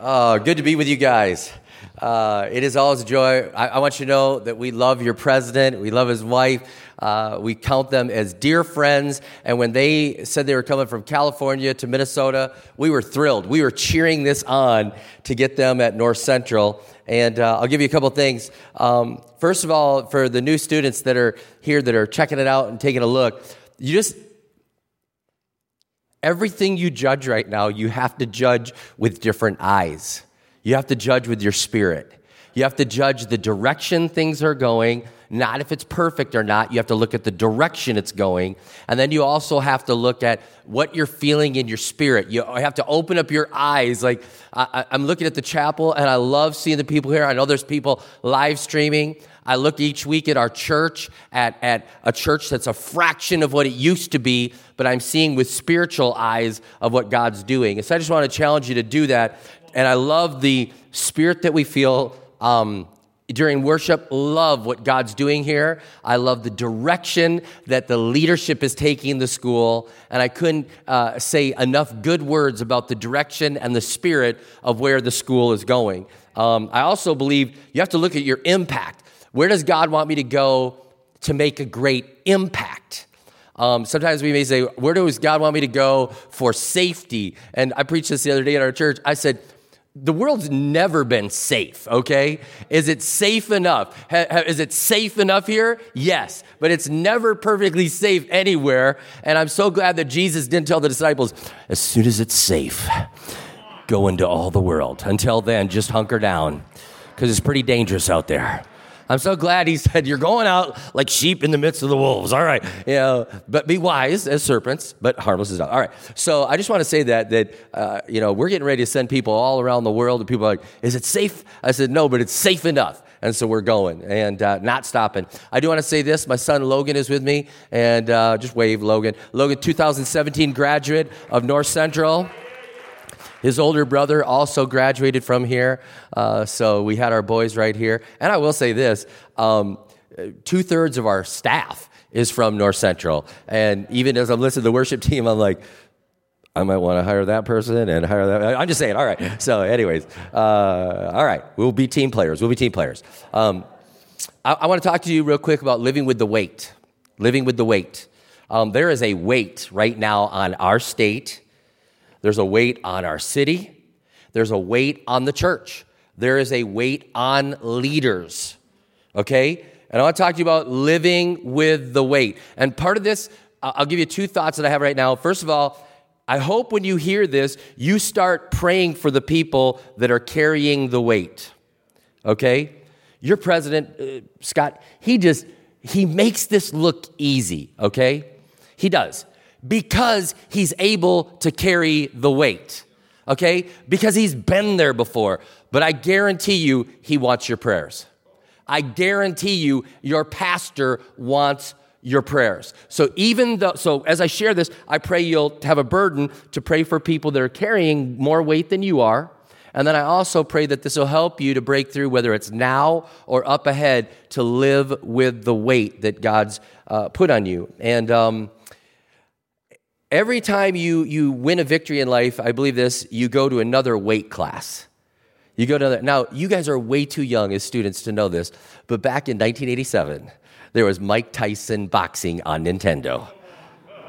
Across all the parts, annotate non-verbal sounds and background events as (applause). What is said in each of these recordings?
Oh, good to be with you guys. Uh, it is always a joy. I, I, want you to know that we love your president. We love his wife. Uh, we count them as dear friends. And when they said they were coming from California to Minnesota, we were thrilled. We were cheering this on to get them at North Central. And uh, I'll give you a couple things. Um, first of all, for the new students that are here that are checking it out and taking a look, you just Everything you judge right now, you have to judge with different eyes. You have to judge with your spirit. You have to judge the direction things are going, not if it's perfect or not. You have to look at the direction it's going. And then you also have to look at what you're feeling in your spirit. You have to open up your eyes. Like, I, am looking at the chapel and I love seeing the people here. I know there's people live streaming. I look each week at our church, at, at a church that's a fraction of what it used to be, but I'm seeing with spiritual eyes of what God's doing. And so I just want to challenge you to do that. And I love the spirit that we feel um, during worship. Love what God's doing here. I love the direction that the leadership is taking the school. And I couldn't uh, say enough good words about the direction and the spirit of where the school is going. Um, I also believe you have to look at your impact. Where does God want me to go to make a great impact? Um, sometimes we may say, Where does God want me to go for safety? And I preached this the other day at our church. I said, the world's never been safe, okay? Is it safe enough? Is it safe enough here? Yes, but it's never perfectly safe anywhere. And I'm so glad that Jesus didn't tell the disciples, as soon as it's safe, go into all the world. Until then, just hunker down, because it's pretty dangerous out there. I'm so glad he said, You're going out like sheep in the midst of the wolves. All right. You know, but be wise as serpents, but harmless as doves. All right. So I just want to say that, that, uh, you know, we're getting ready to send people all around the world, and people are like, Is it safe? I said, No, but it's safe enough. And so we're going and uh, not stopping. I do want to say this. My son Logan is with me, and uh, just wave, Logan. Logan, 2017 graduate of North Central. His older brother also graduated from here. Uh, so we had our boys right here. And I will say this um, two thirds of our staff is from North Central. And even as I'm listening to the worship team, I'm like, I might want to hire that person and hire that. I'm just saying, all right. So, anyways, uh, all right, we'll be team players. We'll be team players. Um, I, I, want to talk to you real quick about living with the weight. Living with the weight. Um, there is a weight right now on our state there's a weight on our city, there's a weight on the church, there is a weight on leaders. Okay? And I want to talk to you about living with the weight. And part of this, I'll give you two thoughts that I have right now. First of all, I hope when you hear this, you start praying for the people that are carrying the weight. Okay? Your president, uh, Scott, he just, he makes this look easy, okay? He does because he's able to carry the weight, okay? Because he's been there before. But I guarantee you, he wants your prayers. I guarantee you, your pastor wants your prayers. So even though, so as I share this, I pray you'll have a burden to pray for people that are carrying more weight than you are. And then I also pray that this will help you to break through, whether it's now or up ahead, to live with the weight that God's uh, put on you. And um, Every time you, you win a victory in life, I believe this, you go to another weight class. You go to another, now, you guys are way too young as students to know this, but back in 1987, there was Mike Tyson boxing on Nintendo.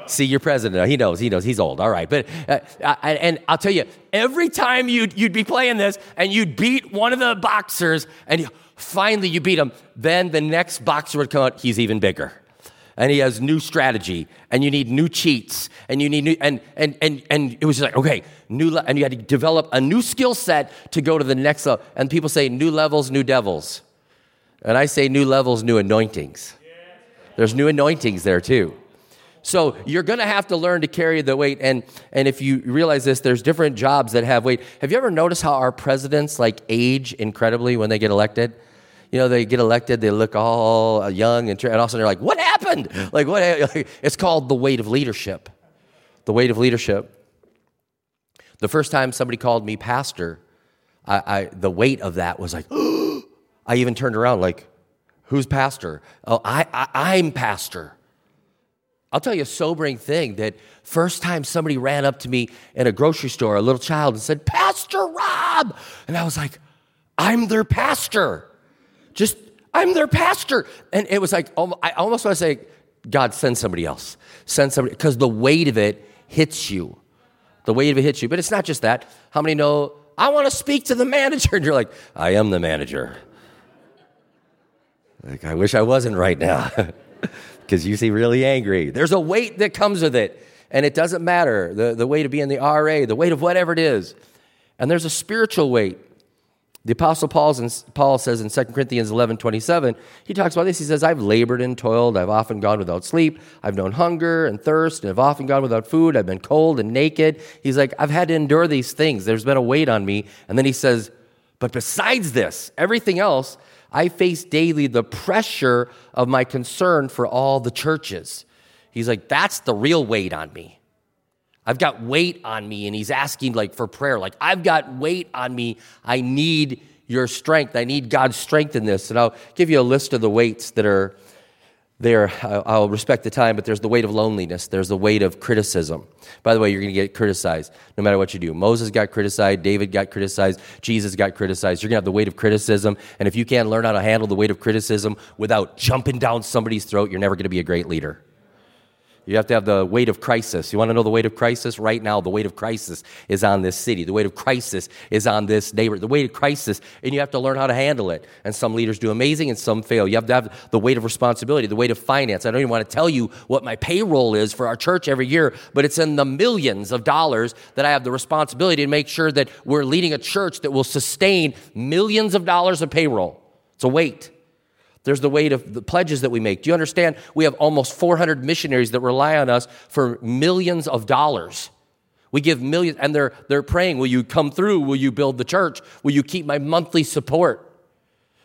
See, your president, he knows, he knows, he's old, all right. But, uh, and I'll tell you, every time you'd, you'd be playing this and you'd beat one of the boxers and you, finally you beat him, then the next boxer would come out, he's even bigger and he has new strategy and you need new cheats and you need new and and and and it was just like okay new le- and you had to develop a new skill set to go to the next level. And people say new levels new devils. And i say new levels new anointings. There's new anointings there too. So you're going to have to learn to carry the weight. And and if you realize this there's different jobs that have weight. Have you ever noticed how our presidents like age incredibly when they get elected you know, they get elected, they look all uh, young, and, and all of a sudden they're like, what happened? Like, what? It's called the weight of leadership. The weight of leadership. The first time somebody called me pastor, I, I the weight of that was like, (gasps) I even turned around like, who's pastor? Oh, I, I, I'm pastor. I'll tell you a sobering thing that first time somebody ran up to me in a grocery store, a little child, and said, Pastor Rob. And I was like, I'm their pastor. Just, I'm their pastor. And it was like, I almost want to say, God, send somebody else. Send somebody, because the weight of it hits you. The weight of it hits you. But it's not just that. How many know, I want to speak to the manager? (laughs) And you're like, I am the manager. Like, I wish I wasn't right now. (laughs) because you seem really angry. There's a weight that comes with it, and it doesn't matter the, the weight of being the RA, the weight of whatever it is. And there's a spiritual weight. The Apostle Paul's Paul says in 2 Corinthians 11 27, he talks about this. He says, I've labored and toiled. I've often gone without sleep. I've known hunger and thirst, and I've often gone without food. I've been cold and naked. He's like, I've had to endure these things. There's been a weight on me. And then he says, But besides this, everything else, I face daily the pressure of my concern for all the churches. He's like, that's the real weight on me. I've got weight on me. And he's asking like for prayer, like, I've got weight on me. I need your strength. I need God's strength in this. And I'll give you a list of the weights that are there, I'll respect the time, but there's the weight of loneliness. There's the weight of criticism. By the way, you're going to get criticized no matter what you do. Moses got criticized, David got criticized, Jesus got criticized. You're going to have the weight of criticism. And if you can't learn how to handle the weight of criticism without jumping down somebody's throat, you're never going to be a great leader. You have to have the weight of crisis. You want to know the weight of crisis? Right now, the weight of crisis is on this city. The weight of crisis is on this neighbor. The weight of crisis, and you have to learn how to handle it. And some leaders do amazing and some fail. You have to have the weight of responsibility, the weight of finance. I don't even want to tell you what my payroll is for our church every year, but it's in the millions of dollars that I have the responsibility to make sure that we're leading a church that will sustain millions of dollars of payroll. It's a weight. There's the weight of the pledges that we make. Do you understand? We have almost 400 missionaries that rely on us for millions of dollars. We give millions, and they're, they're praying, Will you come through? Will you build the church? Will you keep my monthly support?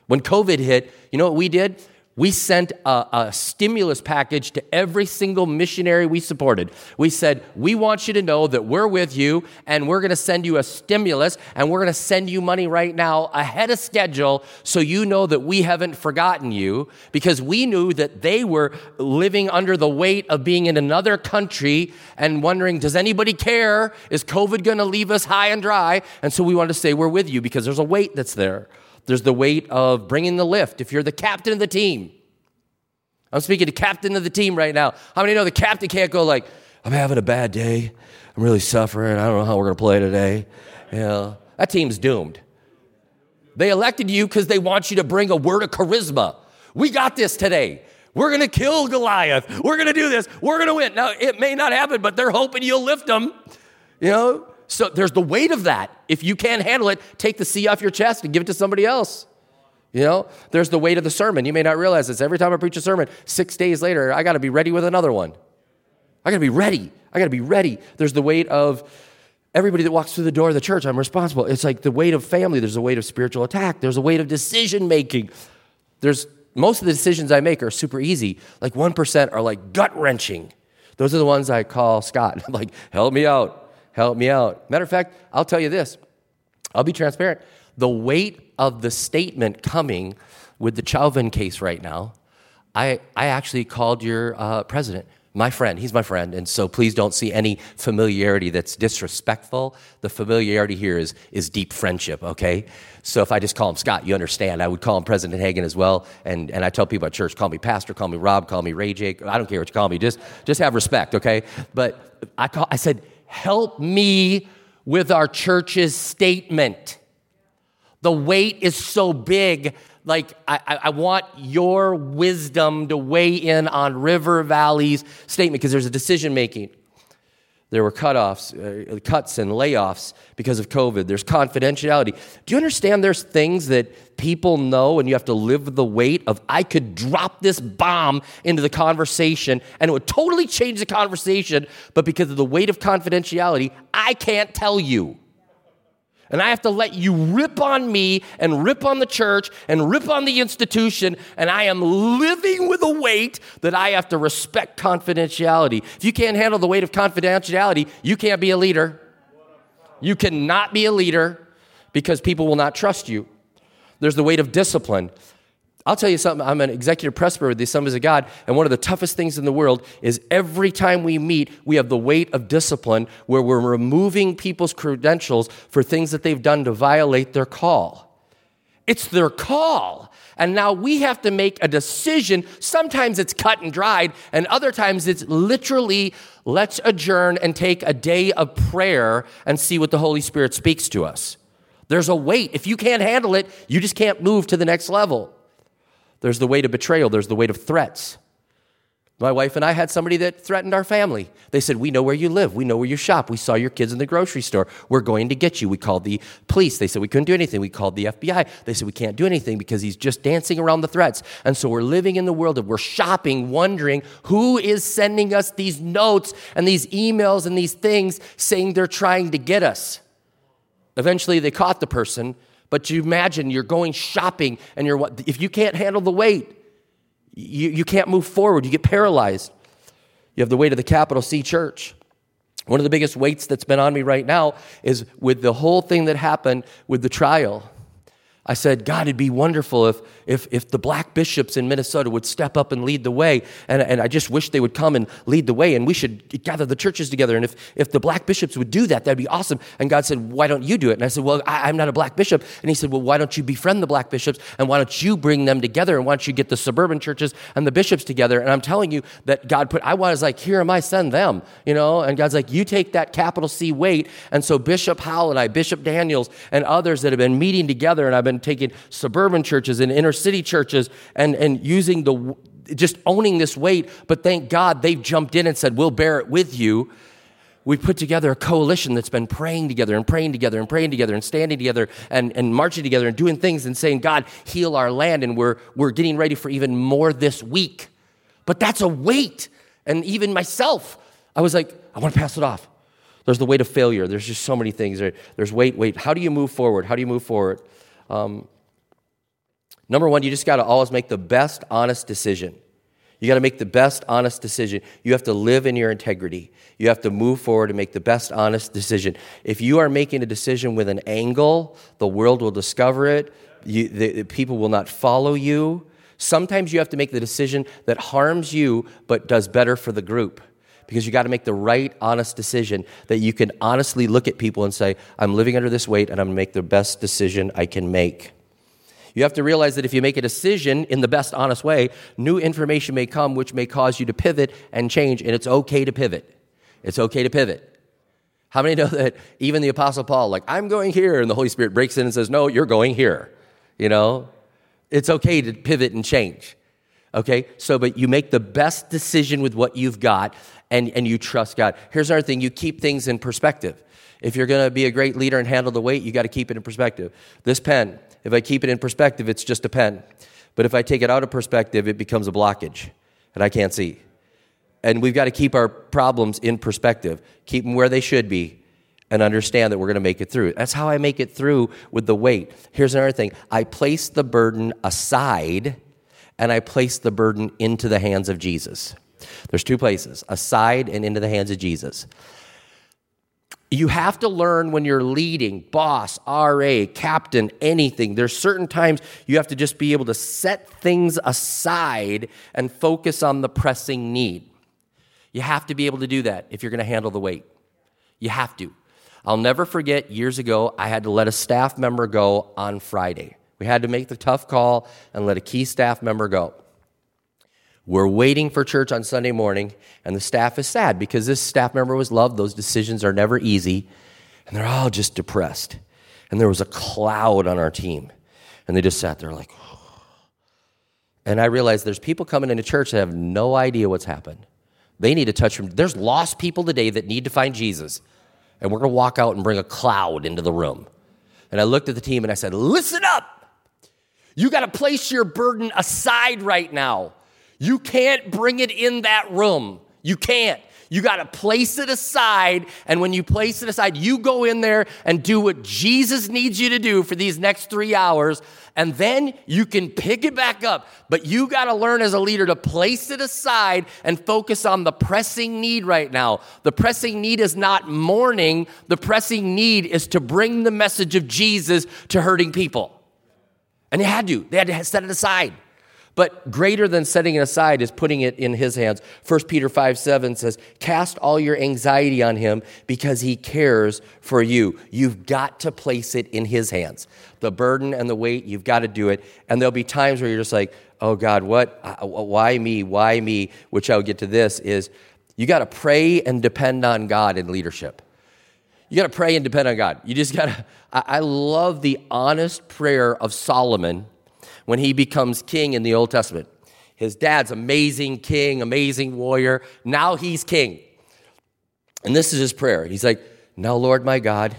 When COVID hit, you know what we did? We sent a, a, stimulus package to every single missionary we supported. We said, We want you to know that we're with you and we're going to send you a stimulus and we're going to send you money right now ahead of schedule so you know that we haven't forgotten you because we knew that they were living under the weight of being in another country and wondering, Does anybody care? Is COVID going to leave us high and dry? And so we wanted to say, We're with you because there's a weight that's there. There's the weight of bringing the lift. If you're the captain of the team, I'm speaking to captain of the team right now. How many know the captain can't go like, I'm having a bad day. I'm really suffering. I don't know how we're going to play today. You know, that team's doomed. They elected you because they want you to bring a word of charisma. We got this today. We're going to kill Goliath. We're going to do this. We're going to win. Now, it may not happen, but they're hoping you'll lift them. You know, so there's the weight of that. If you can't handle it, take the C off your chest and give it to somebody else. You know, there's the weight of the sermon. You may not realize this. Every time I preach a sermon, six days later, I got to be ready with another one. I got to be ready. I got to be ready. There's the weight of everybody that walks through the door of the church. I'm responsible. It's like the weight of family. There's a weight of spiritual attack. There's a weight of decision making. There's most of the decisions I make are super easy. Like 1% are like gut wrenching. Those are the ones I call Scott. I'm (laughs) like, help me out. Help me out. Matter of fact, I'll tell you this. I'll be transparent. The weight of the statement coming with the Chauvin case right now, I, I actually called your uh, president my friend. He's my friend. And so please don't see any familiarity that's disrespectful. The familiarity here is, is deep friendship, okay? So if I just call him Scott, you understand. I would call him President Hagan as well. And, and I tell people at church, call me Pastor, call me Rob, call me Ray Jake. I don't care what you call me. Just, just have respect, okay? But I, call, I said, help me with our church's statement. The weight is so big. Like, I, I want your wisdom to weigh in on River Valley's statement because there's a decision making. There were cutoffs, uh, cuts and layoffs because of COVID. There's confidentiality. Do you understand there's things that people know and you have to live with the weight of I could drop this bomb into the conversation and it would totally change the conversation, but because of the weight of confidentiality, I can't tell you. And I have to let you rip on me and rip on the church and rip on the institution. And I am living with a weight that I have to respect confidentiality. If you can't handle the weight of confidentiality, you can't be a leader. You cannot be a leader because people will not trust you. There's the weight of discipline. I'll tell you something. I'm an executive presbyter with the Assemblies of God, and one of the toughest things in the world is every time we meet, we have the weight of discipline where we're removing people's credentials for things that they've done to violate their call. It's their call. And now we have to make a decision. Sometimes it's cut and dried, and other times it's literally let's adjourn and take a day of prayer and see what the Holy Spirit speaks to us. There's a weight. If you can't handle it, you just can't move to the next level. There's the weight of betrayal, there's the weight of threats. My wife and I had somebody that threatened our family. They said, We know where you live. We know where you shop. We saw your kids in the grocery store. We're going to get you. We called the police. They said, We couldn't do anything. We called the FBI. They said, We can't do anything because he's just dancing around the threats. And so we're living in the world of we're shopping, wondering who is sending us these notes and these emails and these things saying they're trying to get us. Eventually, they caught the person, but you imagine you're going shopping and you're if you can't handle the weight, you, you can't move forward. You get paralyzed. You have the weight of the capital C church. One of the biggest weights that's been on me right now is with the whole thing that happened with the trial. I said, God, it'd be wonderful if, if, if the black bishops in Minnesota would step up and lead the way. And, and I just wish they would come and lead the way. And we should gather the churches together. And if, if the black bishops would do that, that'd be awesome. And God said, Why don't you do it? And I said, Well, I, am not a black bishop. And He said, Well, why don't you befriend the black bishops? And why don't you bring them together? And why don't you get the suburban churches and the bishops together? And I'm telling you that God put, I was like, Here am I, send them, you know? And God's like, You take that capital C weight. And so Bishop Howell and I, Bishop Daniels, and others that have been meeting together, and I've been been taking suburban churches and inner city churches and, and using the, just owning this weight. But thank God they've jumped in and said, We'll bear it with you. We've put together a coalition that's been praying together and praying together and praying together and standing together and, and marching together and doing things and saying, God, heal our land. And we're, we're getting ready for even more this week. But that's a weight. And even myself, I was like, I want to pass it off. There's the weight of failure. There's just so many things. There's weight, weight. How do you move forward? How do you move forward? Um, number one, you just got to always make the best honest decision. You got to make the best honest decision. You have to live in your integrity. You have to move forward and make the best honest decision. If you are making a decision with an angle, the world will discover it. You, the, the people will not follow you. Sometimes you have to make the decision that harms you but does better for the group because you got to make the right, honest decision that you can honestly look at people and say, I'm living under this weight and I'm going to make the best decision I can make. You have to realize that if you make a decision in the best, honest way, new information may come which may cause you to pivot and change, and it's okay to pivot. It's okay to pivot. How many know that even the Apostle Paul, like, I'm going here, and the Holy Spirit breaks in and says, No, you're going here? You know? It's okay to pivot and change. Okay? So, but you make the best decision with what you've got and, and you trust God. Here's another thing you keep things in perspective. If you're going to be a great leader and handle the weight, you got to keep it in perspective. This pen, if I keep it in perspective, it's just a pen. But if I take it out of perspective, it becomes a blockage and I can't see. And we've got to keep our problems in perspective, keep them where they should be, and understand that we're going to make it through. That's how I make it through with the weight. Here's another thing I place the burden aside and I place the burden into the hands of Jesus. There's two places aside and into the hands of Jesus. You have to learn when you're leading, boss, RA, captain, anything. There's certain times you have to just be able to set things aside and focus on the pressing need. You have to be able to do that if you're going to handle the weight. You have to. I'll never forget years ago, I had to let a staff member go on Friday. We had to make the tough call and let a key staff member go. We're waiting for church on Sunday morning, and the staff is sad because this staff member was loved. Those decisions are never easy, and they're all just depressed. And there was a cloud on our team, and they just sat there like, and I realized there's people coming into church that have no idea what's happened. They need to touch from. There's lost people today that need to find Jesus, and we're going to walk out and bring a cloud into the room. And I looked at the team and I said, "Listen up! You got to place your burden aside right now." You can't bring it in that room. You can't. You got to place it aside. And when you place it aside, you go in there and do what Jesus needs you to do for these next three hours. And then you can pick it back up. But you got to learn as a leader to place it aside and focus on the pressing need right now. The pressing need is not mourning, the pressing need is to bring the message of Jesus to hurting people. And they had to, they had to set it aside. But greater than setting it aside is putting it in his hands. 1 Peter 5 7 says, Cast all your anxiety on him because he cares for you. You've got to place it in his hands. The burden and the weight, you've got to do it. And there'll be times where you're just like, oh God, what? Why me? Why me? Which I'll get to this is you got to pray and depend on God in leadership. You got to pray and depend on God. You just got to. I love the honest prayer of Solomon when he becomes king in the Old Testament. His dad's amazing king, amazing warrior. Now he's king. And this is his prayer. He's like, Now, Lord my God,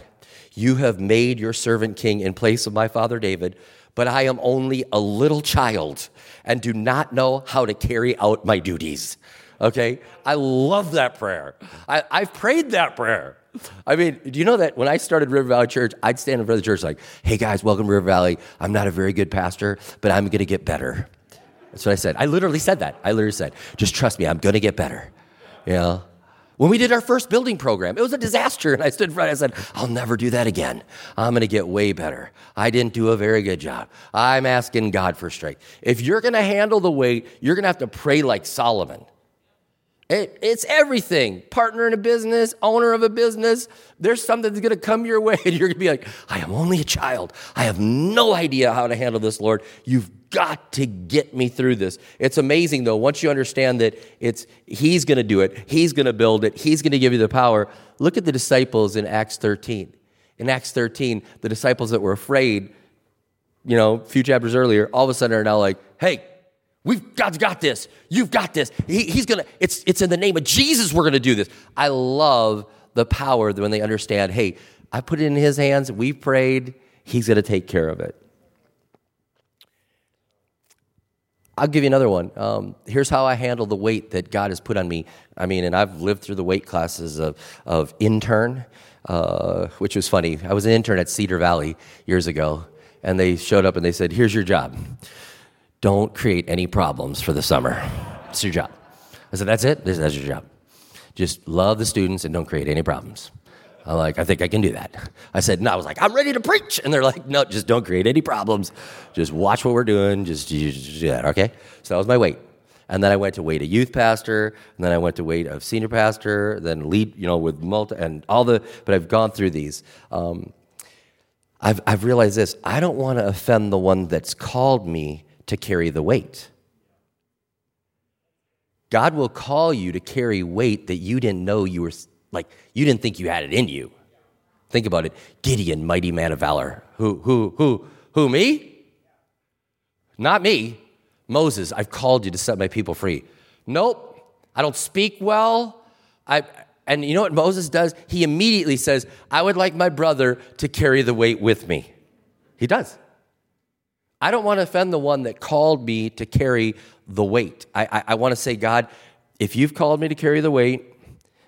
you have made your servant king in place of my father David, but I am only a little child and do not know how to carry out my duties. Okay? I love that prayer. I, I've prayed that prayer. I mean, do you know that when I started River Valley Church, I'd stand in front of the church like, hey guys, welcome to River Valley. I'm not a very good pastor, but I'm going to get better. That's what I said. I literally said that. I literally said, just trust me, I'm going to get better. You know? When we did our first building program, it was a disaster. And I stood in front, I said, I'll never do that again. I'm going to get way better. I didn't do a very good job. I'm asking God for strength. If you're going to handle the weight, you're going to have to pray like Solomon. It, it's everything. Partner in a business, owner of a business. There's something that's going to come your (laughs) way, and you're going to be like, I am only a child. I have no idea how to handle this, Lord. You've got to get me through this. It's amazing, though, once you understand that it's He's going to do it, He's going to build it, He's going to give you the power. Look at the disciples in Acts 13. In Acts 13, the disciples that were afraid, you know, a few chapters earlier, all of a sudden are now like, hey, We've God's got this. You've got this. He, he's gonna. It's it's in the name of Jesus. We're gonna do this. I love the power when they understand. Hey, I put it in His hands. We prayed. He's gonna take care of it. I'll give you another one. Um, here's how I handle the weight that God has put on me. I mean, and I've lived through the weight classes of of intern, uh, which was funny. I was an intern at Cedar Valley years ago, and they showed up and they said, "Here's your job." Don't create any problems for the summer. It's your job. I said, that's it? That's your job. Just love the students and don't create any problems. I'm like, I think I can do that. I said, no, I was like, I'm ready to preach. And they're like, no, just don't create any problems. Just watch what we're doing. Just, just do that, okay? So that was my weight. And then I went to wait a youth pastor, and then I went to wait a senior pastor, then lead, you know, with multi, and all the, but I've gone through these. Um, I've, I've realized this I don't want to offend the one that's called me to carry the weight. God will call you to carry weight that you didn't know you were, like, you didn't think you had it in you. Think about it. Gideon, mighty man of valor. Who, who, who, who, me? Not me. Moses, I've called you to set my people free. Nope. I don't speak well. I, and you know what Moses does? He immediately says, I would like my brother to carry the weight with me. He does. I don't want to offend the one that called me to carry the weight. I, I, I want to say, God, if you've called me to carry the weight,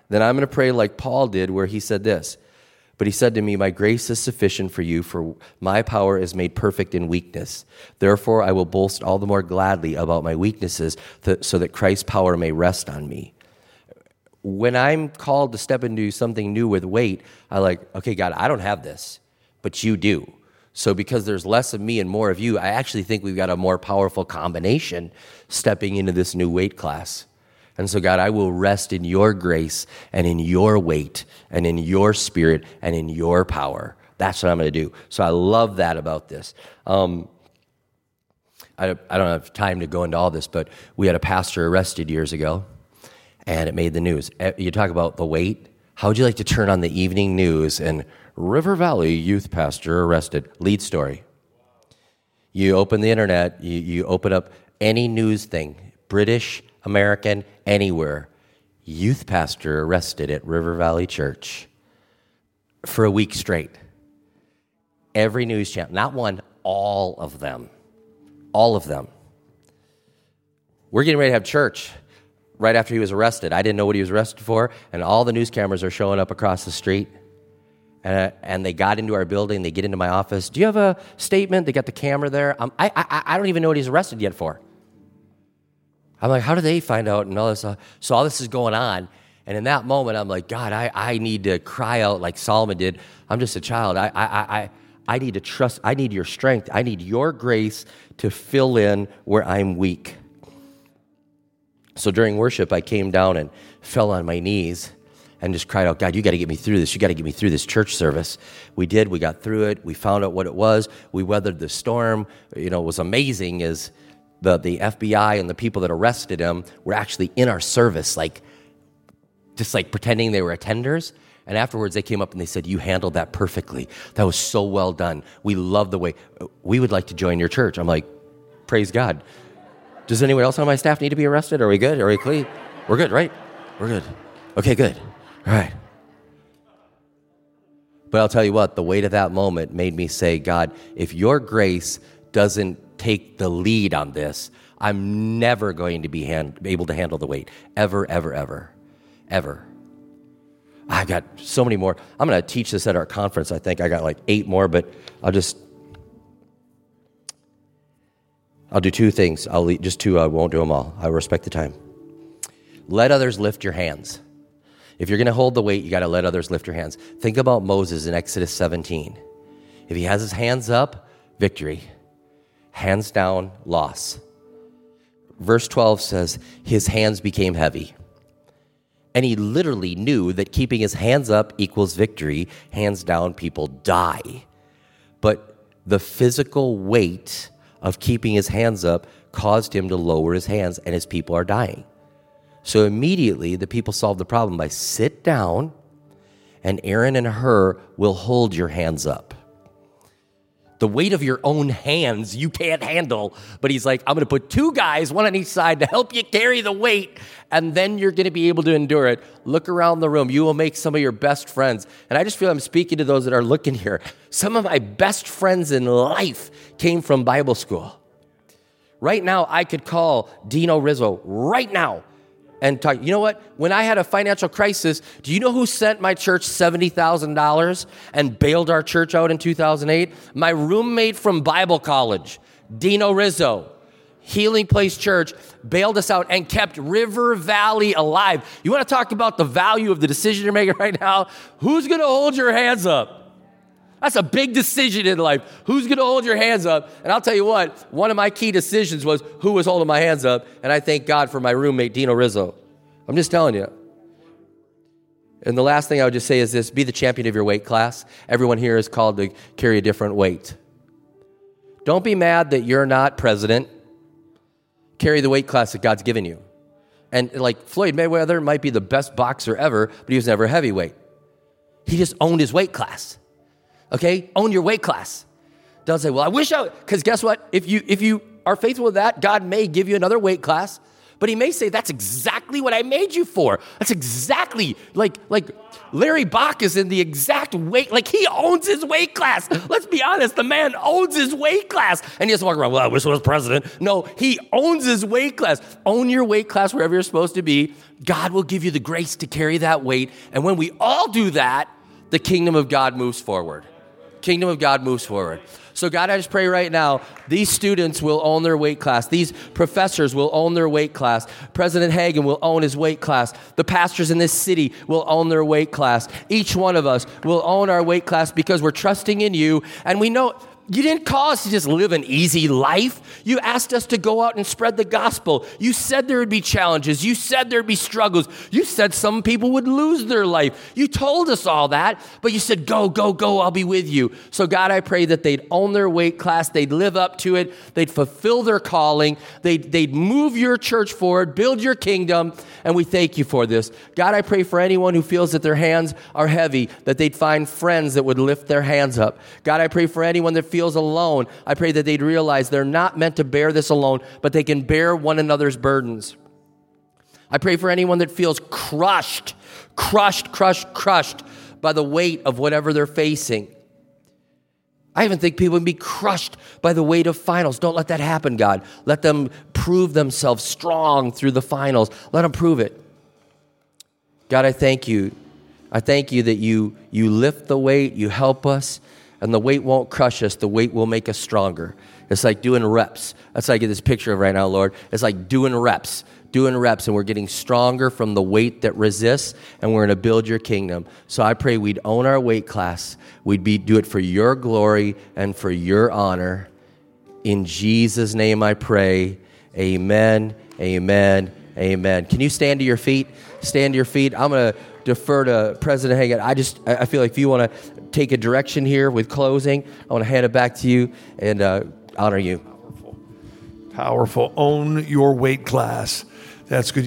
then I'm going to pray like Paul did, where he said this. But he said to me, My grace is sufficient for you, for my power is made perfect in weakness. Therefore, I will boast all the more gladly about my weaknesses, so that Christ's power may rest on me. When I'm called to step into something new with weight, I like, okay, God, I don't have this, but you do. So, because there's less of me and more of you, I actually think we've got a more powerful combination stepping into this new weight class. And so, God, I will rest in your grace and in your weight and in your spirit and in your power. That's what I'm going to do. So, I love that about this. Um, I, I don't have time to go into all this, but we had a pastor arrested years ago, and it made the news. You talk about the weight. How would you like to turn on the evening news and River Valley youth pastor arrested. Lead story. You open the internet, you, you open up any news thing, British, American, anywhere. Youth pastor arrested at River Valley Church for a week straight. Every news channel, not one, all of them. All of them. We're getting ready to have church right after he was arrested. I didn't know what he was arrested for, and all the news cameras are showing up across the street and, and they got into our building. They get into my office. Do you have a statement? They got the camera there. Um, I, I, I don't even know what he's arrested yet for. I'm like, how do they find out? And all this. Uh, so all this is going on. And in that moment, I'm like, God, I, I need to cry out like Solomon did. I'm just a child. I, I, I, I need to trust, I need your strength, I need your grace to fill in where I'm weak. So during worship, I came down and fell on my knees and just cried out, God, you got to get me through this. You got to get me through this church service. We did. We got through it. We found out what it was. We weathered the storm. You know, what was amazing is the, the FBI and the people that arrested him were actually in our service, like just like pretending they were attenders. And afterwards, they came up and they said, You handled that perfectly. That was so well done. We love the way we would like to join your church. I'm like, Praise God. Does anyone else on my staff need to be arrested? Are we good? Are we clean? We're good, right? We're good. Okay, good. Right. But I'll tell you what, the weight of that moment made me say, God, if your grace doesn't take the lead on this, I'm never going to be hand, able to handle the weight. Ever, ever, ever. Ever. I've got so many more. I'm going to teach this at our conference. I think I got like eight more, but I'll just I'll do two things. I'll just two. I won't do them all. I respect the time. Let others lift your hands. If you're going to hold the weight, you got to let others lift your hands. Think about Moses in Exodus 17. If he has his hands up, victory. Hands down, loss. Verse 12 says, His hands became heavy. And he literally knew that keeping his hands up equals victory. Hands down, people die. But the physical weight of keeping his hands up caused him to lower his hands, and his people are dying. So immediately, the people solved the problem by sit down, and Aaron and Hur will hold your hands up the weight of your own hands you can't handle. But he's like, I'm going to put two guys, one on each side, to help you carry the weight, and then you're going to be able to endure it. Look around the room. You will make some of your best friends. And I just feel I'm speaking to those that are looking here. Some of my best friends in life came from Bible school. Right now, I could call Dino Rizzo right now and talk. You know what? When I had a financial crisis, do you know who sent my church $70,000 and bailed our church out in 2008? My roommate from Bible college, Dino Rizzo. Healing Place Church bailed us out and kept River Valley alive. You want to talk about the value of the decision you're making (laughs) right now? Who's going to hold your hands up? That's a big decision in life. Who's going to hold your hands up? And I'll tell you what, one of my key decisions was who was holding my hands up. And I thank God for my roommate, Dino Rizzo. I'm just telling you. And the last thing I would just say is this be the champion of your weight class. Everyone here is called to carry a different weight. Don't be mad that you're not president. Carry the weight class that God's given you. And like Floyd Mayweather might be the best boxer ever, but he was never a heavyweight. He just owned his weight class okay? Own your weight class. Don't say, well, I wish I, because guess what? If you, if you are faithful with that, God may give you another weight class, but he may say, that's exactly what I made you for. That's exactly like, like Larry Bach is in the exact weight, like he owns his weight class. Let's be honest, the man owns his weight class. And he just walk around, well, I wish I was president. No, he owns his weight class. Own your weight class wherever you're supposed to be. God will give you the grace to carry that weight. And when we all do that, the kingdom of God moves forward kingdom of God moves forward. So, God, I just pray right now, these students will own their weight class. These professors will own their weight class. President Hagan will own his weight class. The pastors in this city will own their weight class. Each one of us will own our weight class because we're trusting in you. And we know you didn't call us to just live an easy life. You asked us to go out and spread the gospel. You said there would be challenges. You said there'd be struggles. You said some people would lose their life. You told us all that, but you said, Go, go, go, I'll be with you. So, God, I pray that they'd own their weight class, they'd live up to it, they'd fulfill their calling, they'd, they'd move your church forward, build your kingdom, and we thank you for this. God, I pray for anyone who feels that their hands are heavy, that they'd find friends that would lift their hands up. God, I pray for anyone that feels feels alone, I pray that they'd realize they're not meant to bear this alone, but they can bear one another's burdens. I pray for anyone that feels crushed, crushed, crushed, crushed by the weight of whatever they're facing. I even think people can be crushed by the weight of finals. Don't let that happen, God. Let them prove themselves strong through the finals. Let them prove it. God, I thank you. I thank you that you, you lift the weight, you help us, and the weight won't crush us, the weight will make us stronger. It's like doing reps. That's how I get this picture of right now, Lord. It's like doing reps. doing reps and we're getting stronger from the weight that resists and we're to build your kingdom. So I pray we'd own our weight class. We'd be do it for your glory and for your honor. In Jesus name I pray. Amen. Amen. Amen. Can you stand to your feet? Stand to your feet. I'm to defer to President Hagan. I just I feel like if you want to take a direction here with closing, I want to hand it back to you and uh, honor you. Powerful. Own your weight class. That's good.